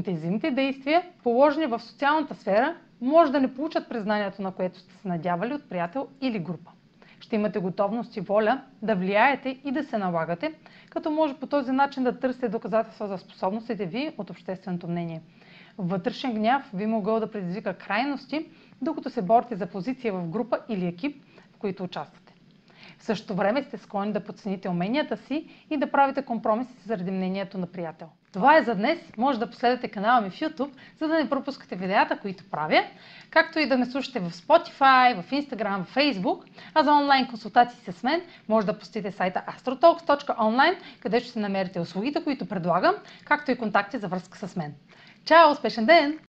Интензивните действия, положени в социалната сфера, може да не получат признанието, на което сте се надявали от приятел или група. Ще имате готовност и воля да влияете и да се налагате, като може по този начин да търсите доказателства за способностите ви от общественото мнение. Вътрешен гняв би могъл да предизвика крайности, докато се борите за позиция в група или екип, в които участвате. В същото време сте склонни да подцените уменията си и да правите компромиси заради мнението на приятел. Това е за днес. Може да последвате канала ми в YouTube, за да не пропускате видеята, които правя, както и да ме слушате в Spotify, в Instagram, в Facebook. А за онлайн консултации с мен може да посетите сайта astrotalks.online, където ще намерите услугите, които предлагам, както и контакти за връзка с мен. Чао! Успешен ден!